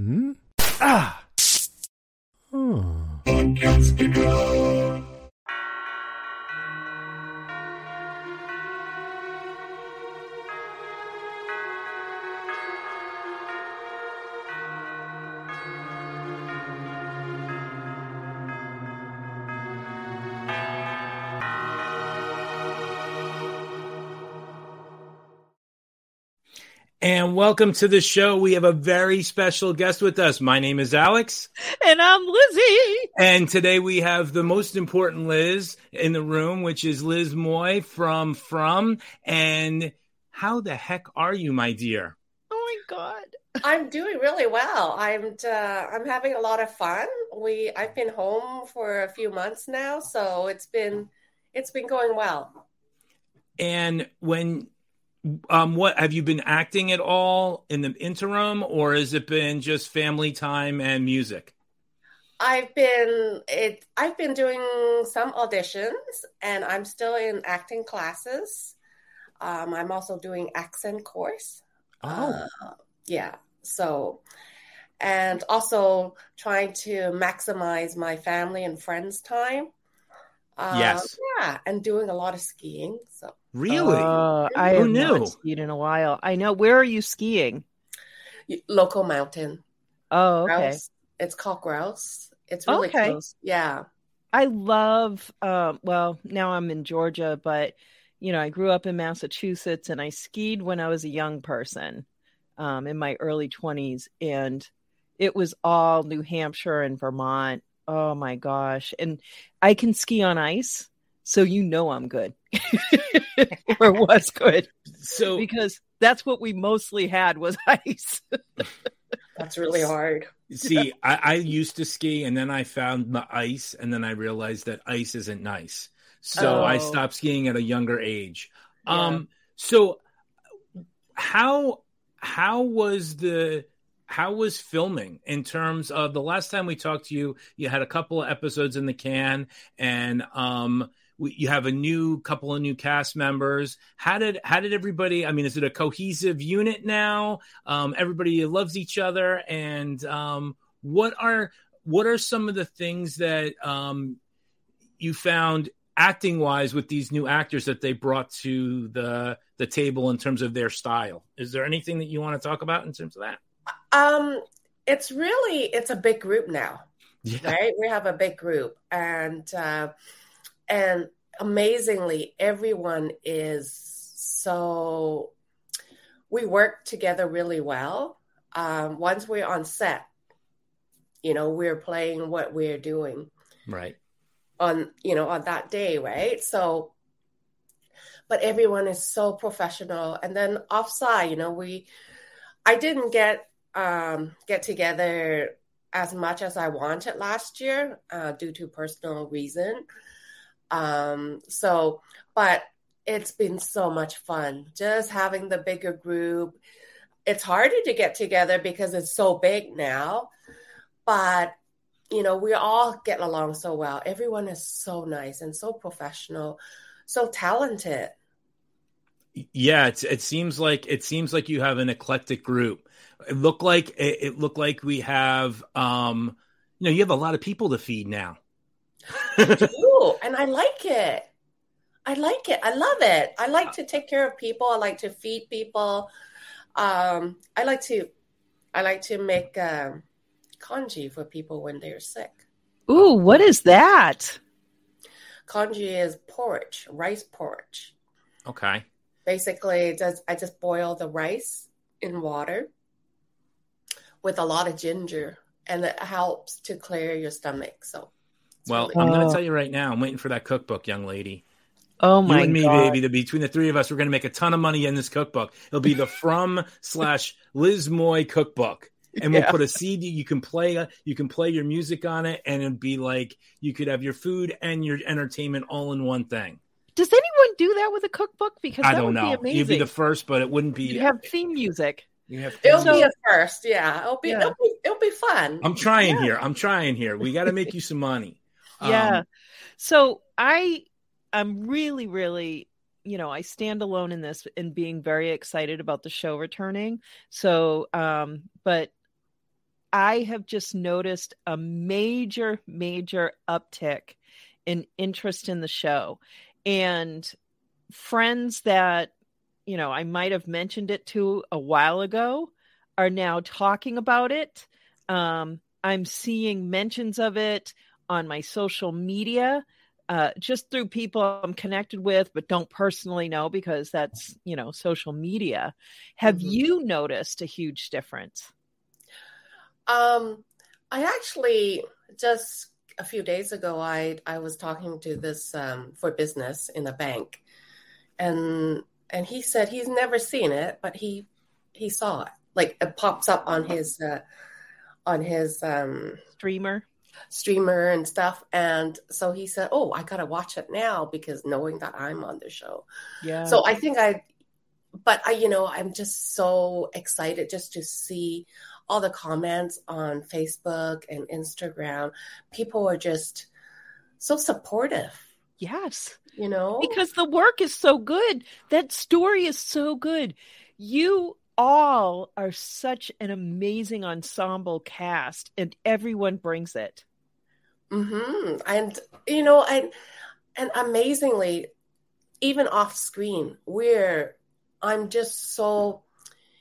Hmm? Ah! Hmm. Welcome to the show. We have a very special guest with us. My name is Alex. And I'm Lizzie. And today we have the most important Liz in the room, which is Liz Moy from From. And how the heck are you, my dear? Oh my God. I'm doing really well. I'm uh, I'm having a lot of fun. We I've been home for a few months now, so it's been it's been going well. And when um, what have you been acting at all in the interim, or has it been just family time and music? I've been it. I've been doing some auditions, and I'm still in acting classes. Um, I'm also doing accent course. Oh, Uh, yeah. So, and also trying to maximize my family and friends time. Uh, Yes. Yeah, and doing a lot of skiing. So really? Uh, I Who have knew? not skied in a while. I know. Where are you skiing? local mountain. Oh, okay. Grouse. It's called Grouse. It's really Okay. close. Yeah. I love, um, well, now I'm in Georgia, but, you know, I grew up in Massachusetts and I skied when I was a young person um, in my early 20s. And it was all New Hampshire and Vermont. Oh my gosh. And I can ski on ice. So you know I'm good or was good So because that's what we mostly had was ice. That's really hard. See, I, I used to ski and then I found the ice and then I realized that ice isn't nice. So I Oh. stopped skiing at a younger age. Yeah. Um so how how was the how was filming in terms of the last time we talked to you you had a couple of episodes in the can and um you have a new couple of new cast members. How did how did everybody i mean is it a cohesive unit now? Um everybody loves each other and um what are what are some of the things that um you found acting wise with these new actors that they brought to the the table in terms of their style? Is there anything that you want to talk about in terms of that Um, it's really it's a big group now, yeah right? We have a big group, and uh, and amazingly, everyone is so. We work together really well. Um, once we're on set, you know, we're playing what we're doing. right on you know on that day right so but everyone is so professional and then offside you know we i didn't get um get together as much as i wanted last year uh, due to personal reason um so but it's been so much fun just having the bigger group it's harder to get together because it's so big now but you know, we all get along so well. Everyone is so nice and so professional, so talented. Yeah it's, it seems like it seems like you have an eclectic group it looked like it, it looked like we have um you know you have a lot of people to feed now Ooh, and I like it. I like it. I love it. I like to take care of people. I like to feed people. Um, I like to, I like to make um, congee for people when they're sick. Ooh, what is that? Congee is porridge, rice porridge. okay basically it does i just boil the rice in water with a lot of ginger and it helps to clear your stomach so well really- i'm gonna Oh. tell you right now i'm waiting for that cookbook young lady Oh my god you and me, god. baby. The, between the three of us, we're going to make a ton of money in this cookbook. It'll be the From slash Liz Moy cookbook, and we'll Yeah. put a CD. You can play, uh, you can play your music on it, and it'd be like you could have your food and your entertainment all in one thing. Does anyone do that with a cookbook? Because I don't know. be. You'd be the first, but it wouldn't be. You have theme music. you have- it'll So- be a first yeah it'll be, Yeah. It'll, be it'll be fun I'm trying Yeah. here. I'm trying here. We got to make you some money. Yeah. Um, So I I'm really, really, you know, I stand alone in this and being very excited about the show returning. So um, but I have just noticed a major, major uptick in interest in the show. And friends that, you know, I might have mentioned it to a while ago are now talking about it. Um, I'm seeing mentions of it on my social media. Uh, just through people I'm connected with, but don't personally know because that's, you know, social media. Have mm-hmm. you noticed a huge difference? Um, I actually just a few days ago, I I was talking to this um, for business in a bank, and and he said he's never seen it, but he he saw it. Like it pops up on his uh, on his um, streamer. streamer and stuff. And so he said oh i gotta watch it now because knowing that i'm on the show. Yeah. So i think i but i you know i'm just so excited just to see all the comments on Facebook and Instagram, people are just so supportive. Yes. You know, because the work is so good. That story is so good. You all are such an amazing ensemble cast, and everyone brings it. hmm And you know, and and amazingly, even off screen, we're I'm just so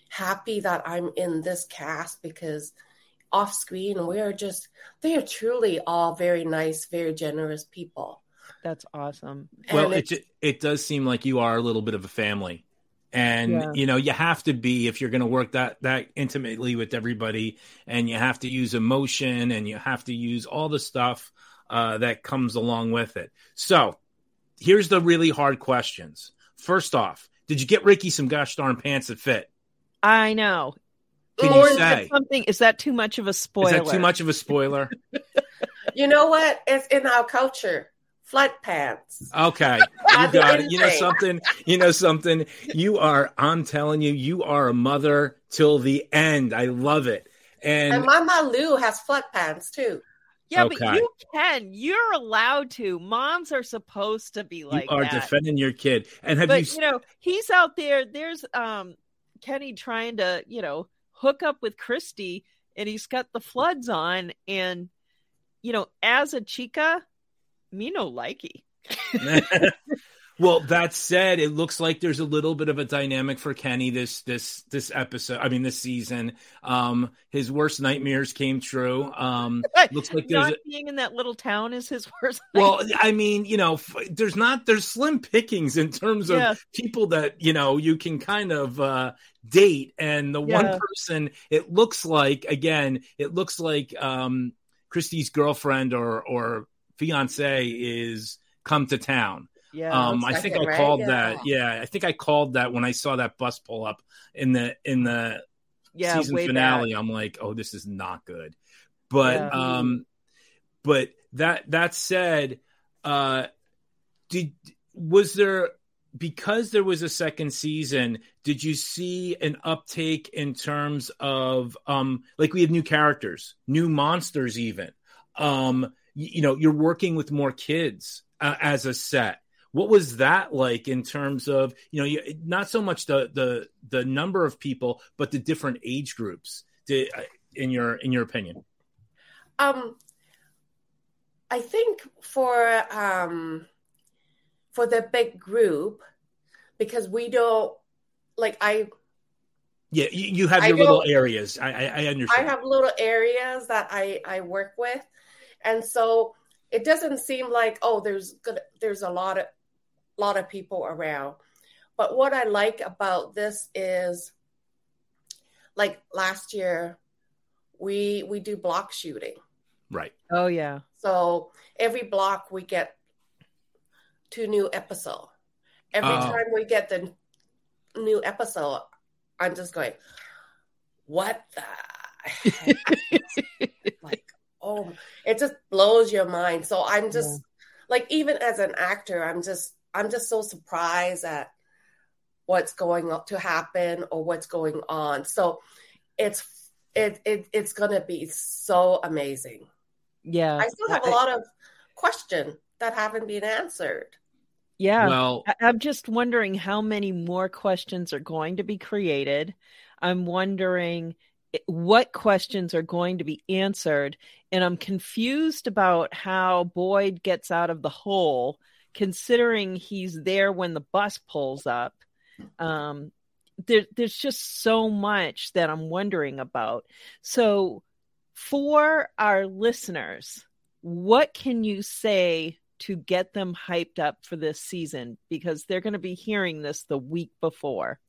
happy that I'm in this cast because off screen we're just they are truly all very nice, very generous people. That's awesome. well, it it does seem like you are a little bit of a family. And yeah. you know, you have to be if you're going to work that that intimately with everybody and you have to use emotion and you have to use all the stuff uh, that comes along with it. So, here's the really hard questions. First off, did you get Ricky some gosh darn pants that fit? I know. Can or you say something? Is that too much of a spoiler? Is that too much of a spoiler? you know what? It's in our culture. Flood pants. Okay, you got it. You know something. You know something. You are. I'm telling you, you are a mother till the end. I love it. And, and Mama Liu has flood pants too. Yeah, okay. but you can. You're allowed to. Moms are supposed to be like. You are that. defending your kid, and have but, you? You know, he's out there. There's um Kenny trying to, you know, hook up with Kristi and he's got the floods on. And, you know, as a chica, me no likey. Well, that said, it looks like there's a little bit of a dynamic for Kenny this this this episode. I mean, this season. Um, his worst nightmares came true. Um, looks like there's not a, being in that little town is his worst. Well, nightmare. I mean, you know, there's not there's slim pickings in terms of yeah. people that you know you can kind of uh, date, and the yeah. one person it looks like again, it looks like um, Kristi's girlfriend or or fiance is come to town. Yeah, um, I think I right? called yeah. that. Yeah, I think I called that when I saw that bus pull up in the in the yeah, season finale. Back. I'm like, oh, this is not good. But yeah. um, but that that said, uh, did was there because there was a second season? Did you see an uptake in terms of um, like we have new characters, new monsters, even? Um, you, you know, you're working with more kids uh, as a set what was that like in terms of you know you, not so much the the the number of people but the different age groups? Did, uh, in your in your opinion? Um i think for um for the big group because we don't like i yeah you, you have your little areas. I, I i understand. I have little areas that i i work with. And so it doesn't seem like oh there's good there's a lot of lot of people around. But what I like about this is like last year we we do block shooting. Right. Oh yeah. So every block we get two new episode. Every oh. time we get the new episode, I'm just going, what the like oh it just blows your mind. So I'm just yeah. like even as an actor, I'm just I'm just so surprised at what's going to happen or what's going on. So it's it, it it's gonna be so amazing. Yeah, I still have a lot of questions that haven't been answered. Yeah, well, I'm just wondering how many more questions are going to be created. I'm wondering what questions are going to be answered and i'm confused about how boyd gets out of the hole considering he's there when the bus pulls up um, there, there's just so much that i'm wondering about. So for our listeners what can you say to get them hyped up for this season? Because they're going to be hearing this the week before.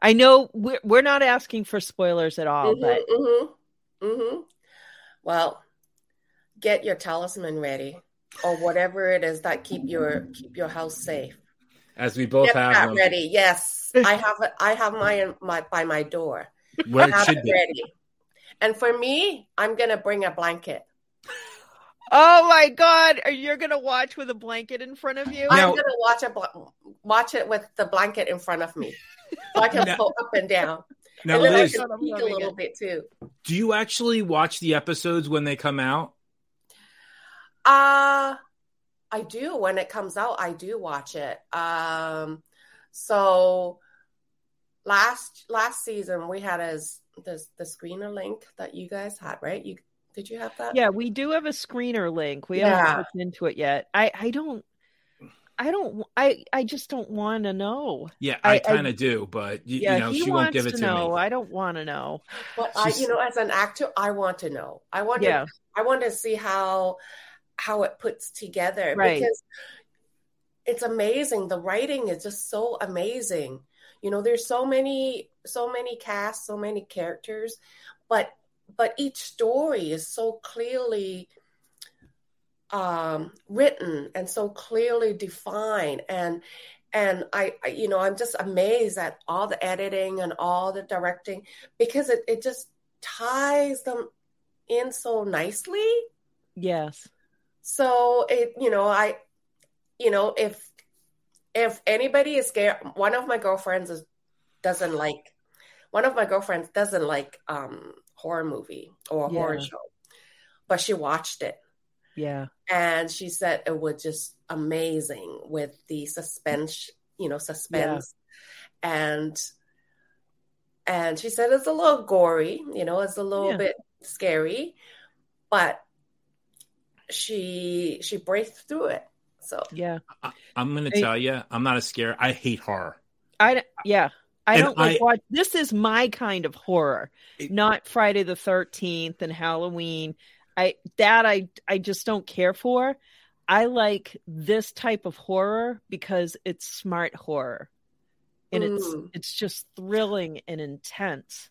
I know we're we're not asking for spoilers at all, Mhm, but mhm, mm-hmm. well, get your talisman ready, or whatever it is that keep your keep your house safe. As we both Get have that them ready. Yes, I have it. I have mine my by my door. where I it have should it be. ready. And for me, I'm gonna bring a blanket. oh my god, are you going to watch with a blanket in front of you? Now- I'm gonna watch a bl- watch it with the blanket in front of me, so I can Now- pull up and down, Now, and then Liz, I can I'm peek a little it. bit too. do you actually watch the episodes when they come out? Uh I do when it comes out, I do watch it. Um so last last season we had as the the screener link that you guys had, right? You did you have that? yeah, we do have a screener link. We Yeah. haven't looked into it yet. I I don't I don't I I just don't want to know. Yeah, I- I, I- kind of do, but you, Yeah, you know, she wants won't give it to to know. me. I don't want to know. But I you know as an actor, I want to know. I want Yeah. to I want to see how how it puts together Right. because it's amazing. The writing is just so amazing. You know, there's so many so many casts, so many characters, but but each story is so clearly um written and so clearly defined and and I, I you know i'm just amazed at all the editing and all the directing because it, it just ties them in so nicely Yes. So it you know i you know if if anybody is scared one of my girlfriends is, doesn't like one of my girlfriends doesn't like um horror movie or horror Yeah. show but she watched it Yeah. and she said it was just amazing with the suspense you know suspense and and she said it's a little gory you know it's a little Yeah. bit scary but she she breaks through it so Yeah. I, I'm going to Hey- tell you, I'm not a scare. I hate horror. I yeah. I And don't like I- watch. This is my kind of horror, It- not Friday the Thirteenth and Halloween. I that I I just don't care for. I like this type of horror because it's smart horror, and it's Mm. it's just thrilling and intense.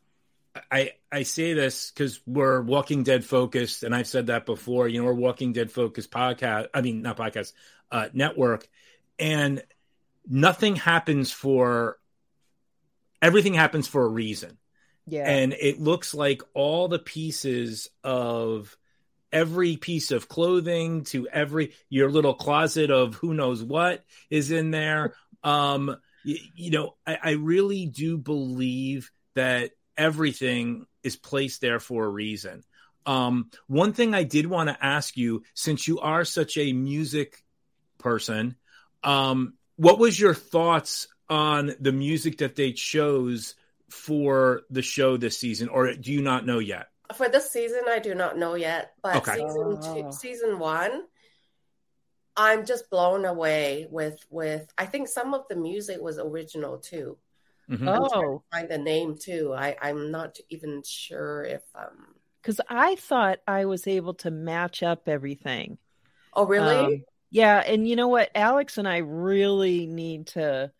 I I say this because we're Walking Dead focused, and I've said that before. You know, we're Walking Dead focused podcast. I mean, not podcast, uh, network, and nothing happens for everything happens for a reason. Yeah, and it looks like all the pieces of every piece of clothing to every your little closet of who knows what is in there um you, you know I, I really do believe that everything is placed there for a reason um one thing i did want to ask you since you are such a music person um what was your thoughts on the music that they chose for the show this season, or do you not know yet? for this season i do not know yet but Okay. season Oh. two season one i'm just blown away with with i think some of the music was original too Mhm. I'm to oh, find the name too i i'm not even sure if um because I thought I was able to match up everything. oh really Um, yeah, and you know what? Alex and I really need to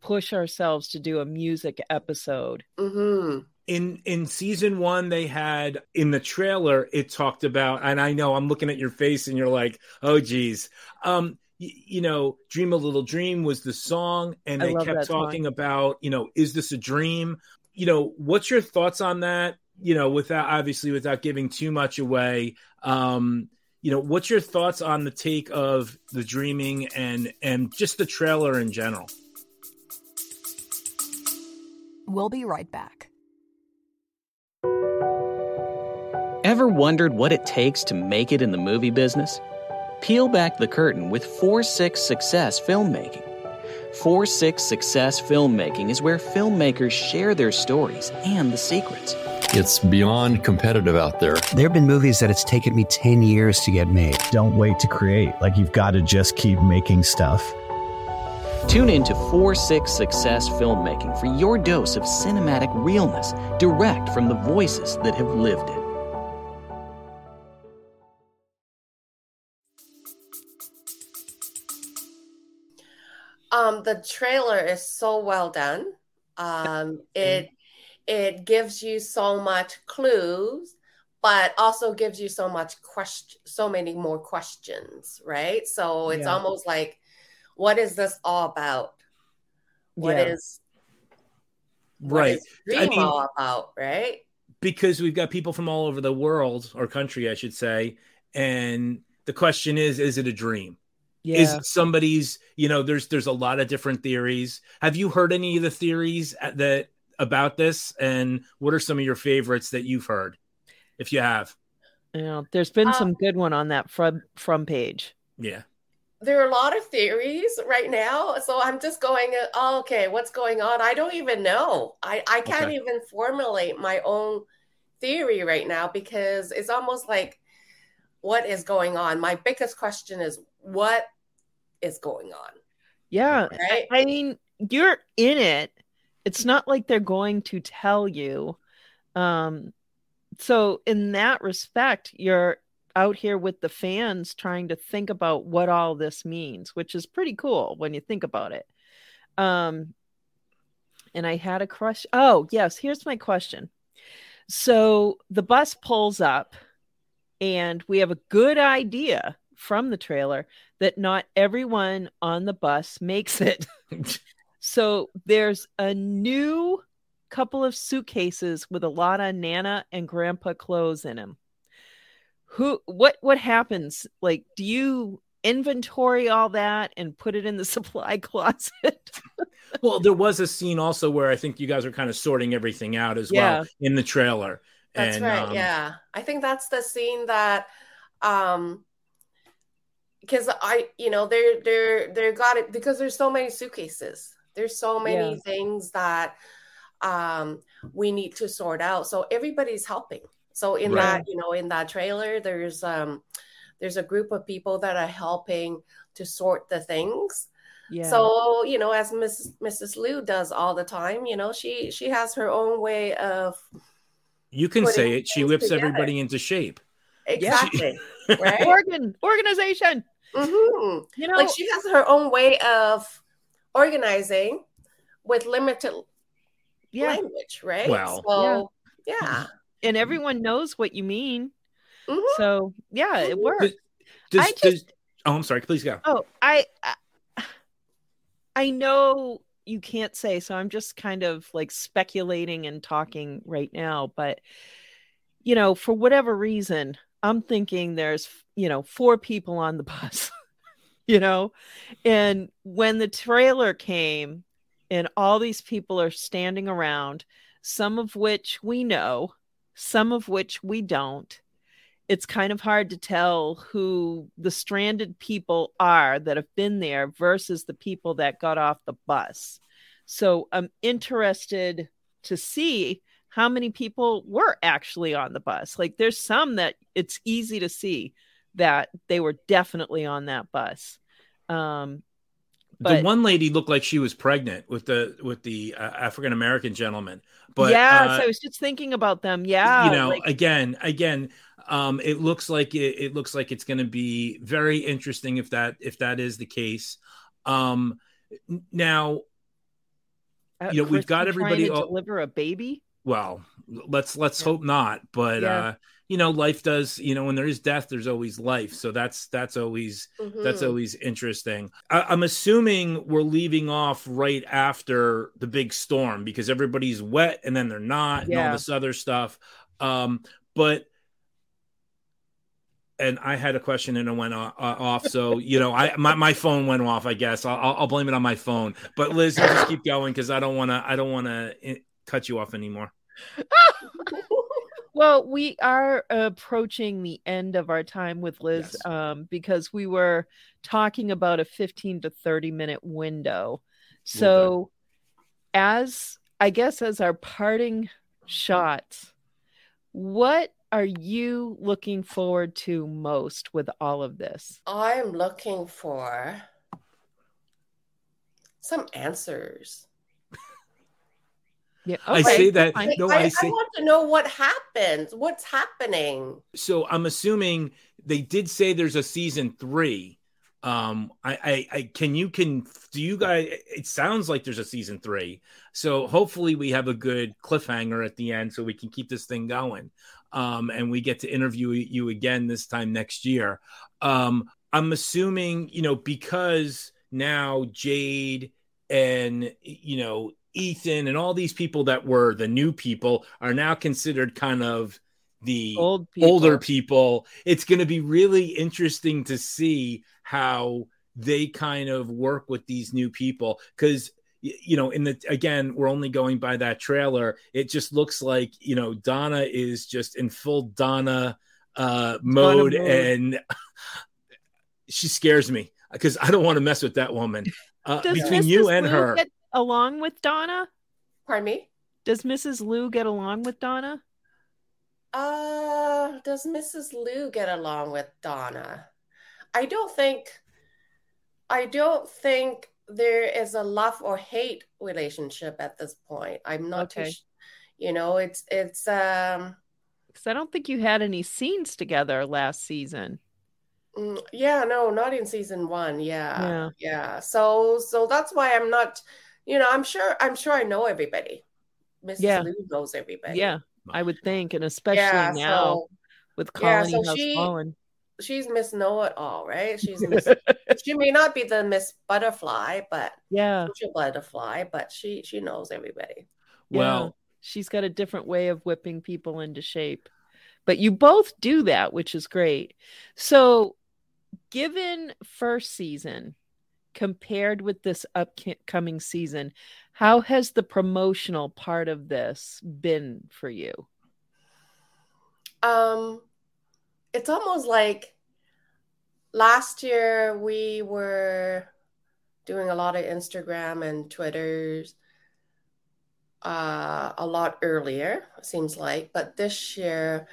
push ourselves to do a music episode. mm-hmm in in season one they had in the trailer it talked about and i know i'm looking at your face and you're like oh geez um y- you know dream a little dream was the song and I they kept that song. talking about you know is this a dream you know what's your thoughts on that you know without obviously without giving too much away um you know what's your thoughts on the take of the dreaming and and just the trailer in general We'll be right back. Ever wondered what it takes to make it in the movie business? Peel back the curtain with 4 6 Success Filmmaking. 4 6 Success Filmmaking is where filmmakers share their stories and the secrets. It's beyond competitive out there. There have been movies that it's taken me 10 years to get made. Don't wait to create. Like, you've got to just keep making stuff. Tune in to 4 6 Success Filmmaking for your dose of cinematic realness, direct from the voices that have lived it. Um, the trailer is so well done. Um, it it gives you so much clues, but also gives you so much question, so many more questions, right? So it's Yeah. almost like, what is this all about? What Yeah. is what Right. is Dream I mean- all about, right? because we've got people from all over the world or country, I should say. And the question is, is it a dream? Yeah. Is somebody's, you know, there's there's a lot of different theories. Have you heard any of the theories that about this? And what are some of your favorites that you've heard? If you have. You know, there's been Um, some good one on that from from page. Yeah. there are a lot of theories right now so i'm just going oh, okay what's going on i don't even know i i can't Okay. even formulate my own theory right now because it's almost like what is going on my biggest question is what is going on Yeah. right I mean, you're in it. It's not like they're going to tell you. Um, so in that respect, you're out here with the fans trying to think about what all this means, which is pretty cool when you think about it. Um, and I had a crush. Oh, yes, here's my question. So the bus pulls up, and we have a good idea from the trailer that not everyone on the bus makes it. so there's a new couple of suitcases with a lot of Nana and Grandpa clothes in them. Who what what happens? Like do you inventory all that and put it in the supply closet? Well, there was a scene also where I think you guys are kind of sorting everything out as Yeah. well in the trailer. that's and, right um, yeah i think that's the scene that um because i you know they're they're they're got it because there's so many suitcases there's so many Yeah. things that um we need to sort out so everybody's helping so in Right. that you know in that trailer there's um there's a group of people that are helping to sort the things Yeah. so you know as Miss, mrs liu does all the time you know she she has her own way of You can say it. She whips together. everybody into shape. exactly right Organ organization. Hmm You know, like she has her own way of organizing with limited yeah. language right Well- so yeah, And everyone knows what you mean. Mhm. So yeah, it works. Does, I just- does, oh, I'm sorry. Please go. Oh, I, I I know you can't say, so I'm just kind of like speculating and talking right now, but you know, for whatever reason, I'm thinking there's, you know, four people on the bus. you know, and when the trailer came and all these people are standing around, some of which we know, some of which we don't it's kind of hard to tell who the stranded people are that have been there versus the people that got off the bus. So I'm interested to see how many people were actually on the bus. Like there's some that it's easy to see that they were definitely on that bus. Um the one lady looked like she was pregnant with the with the uh, African American gentleman. But yeah, uh, so I was just thinking about them. Yeah, you know, like- again, again, um, it looks like it, it looks like it's going to be very interesting if that if that is the case. Um, now, uh, you know, we've got everybody to all- deliver a baby. Well, let's let's Yeah. hope not. But Yeah. uh, you know, life does. You know, when there is death, there's always life. So that's that's always That's Mhm. always interesting. I, I'm assuming we're leaving off right after the big storm because everybody's wet and then they're not and all this other stuff. Um, but and I had a question and it went uh, off. So you know, I my, my phone went off. I guess I'll, I'll I'll blame it on my phone. But Liz, just keep going because I don't want to. I don't want to cut you off anymore. Well, we are approaching the end of our time with Liz Yes. um, because we were talking about a 15 to 30 minute window. So, as I guess, as our parting shots, what are you looking forward to most with all of this? I'm looking for some answers. Yeah, I okay, say that. fine. No, I, I I want to know what happens. What's happening? So I'm assuming they did say there's a season three. Um, I, I, I can you can do you guys? It sounds like there's a season three. So hopefully we have a good cliffhanger at the end, so we can keep this thing going. Um, and we get to interview you again this time next year. Um, I'm assuming you know because now Jade and you know Ethan and all these people that were the new people are now considered kind of the Old people. older people. It's going to be really interesting to see how they kind of work with these new people because you know in the again we're only going by that trailer it just looks like you know donna is just in full donna uh mode, mode. and she scares me because i don't want to mess with that woman uh, between Mrs. you and Lou her get along with Donna? Pardon me? Does Mrs. Liu get along with Donna? Uh, does Mrs. Liu get along with Donna? I don't think. I don't think there is a love or hate relationship at this point. I'm not too. Okay. sh- You know, it's it's um Because I don't think you had any scenes together last season. mm, yeah no not in season one yeah Yeah. yeah so so that's why I'm not you know I'm sure I'm sure I know everybody. Mrs. Yeah. Liu knows everybody. Yeah, I would think, and especially yeah. now So with yeah, Colony so House she- Fallen. she's Miss Know It All, right? She's Miss. she may not be the Miss Butterfly, but yeah, social butterfly, but she she knows everybody. well she's got a different way of whipping people into shape. But you both do that, which is great. So, given first season compared with this upcoming season, how has the promotional part of this been for you? Um, it's almost like last year we were doing a lot of Instagram and Twitters uh, a lot earlier, seems like. But this year,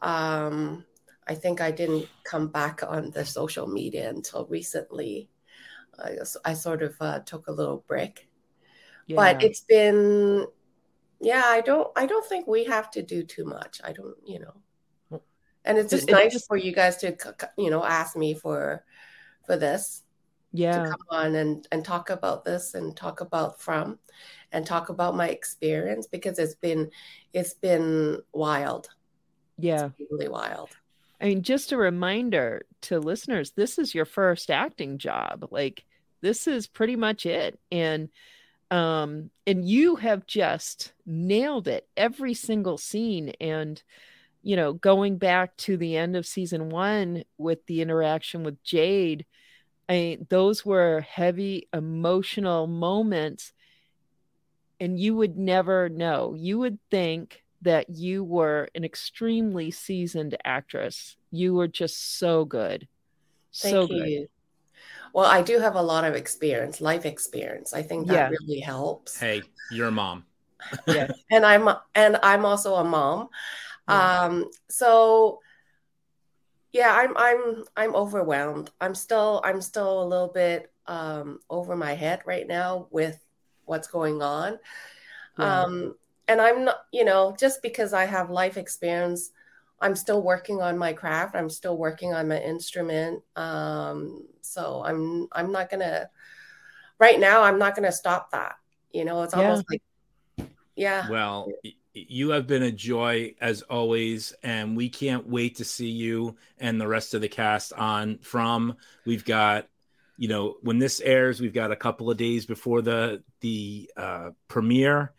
um, I think I didn't come back on the social media until recently. I, I sort of uh, took a little break, but it's been, yeah. I don't, I don't think we have to do too much. I don't, you know. And it's just It's nice for you guys to, you know, ask me for, for this yeah, to come on and and talk about this and talk about from and talk about my experience because it's been it's been wild yeah. it's really wild I mean, just a reminder to listeners this is your first acting job. Like, this is pretty much it. And, um, and you have just nailed it every single scene. And, you know, going back to the end of season one with the interaction with Jade, I those were heavy emotional moments. And you would never know. You would think that you were an extremely seasoned actress. You were just so good. thank so you good. Well i do have a lot of experience life experience i think that Yeah. really helps hey you're a mom Yeah. and i'm and i'm also a mom Yeah. um so yeah i'm i'm i'm overwhelmed i'm still i'm still a little bit um over my head right now with what's going on Yeah. um and i'm not you know just because i have life experience i'm still working on my craft i'm still working on my instrument um so i'm i'm not gonna right now i'm not gonna stop that you know it's Yeah. almost like yeah Well, you have been a joy as always, and we can't wait to see you and the rest of the cast on from. We've got, you know, when this airs, we've got a couple of days before the the uh, premiere,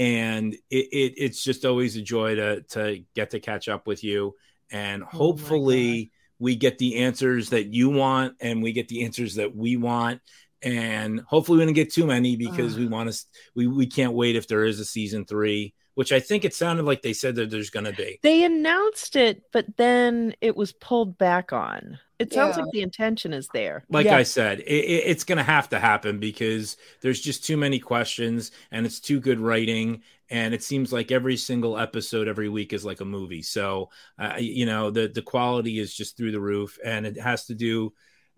and it, it it's just always a joy to to get to catch up with you, and oh hopefully we get the answers that you want, and we get the answers that we want. And hopefully, we don't get too many because we want to. We we can't wait if there is a season three which I think it sounded like they said that there's going to be. They announced it, but then it was pulled back on. It sounds Yeah. like the intention is there. like Yeah. I said, it, it, it's going to have to happen because there's just too many questions and it's too good writing. And it seems like every single episode every week is like a movie. So, uh, you know, the, the quality is just through the roof and it has to do,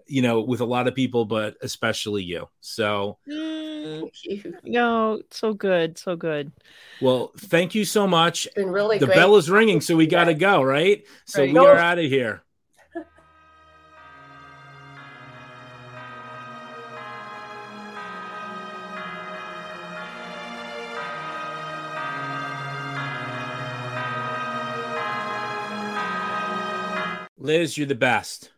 you know, with a lot of people, but especially you. So, Mm, Thank you. no, so good, so good. well, thank you so much. It's been really The great. bell is ringing, so we got to go, right? So Right. we are out of here. Liz, you're the best.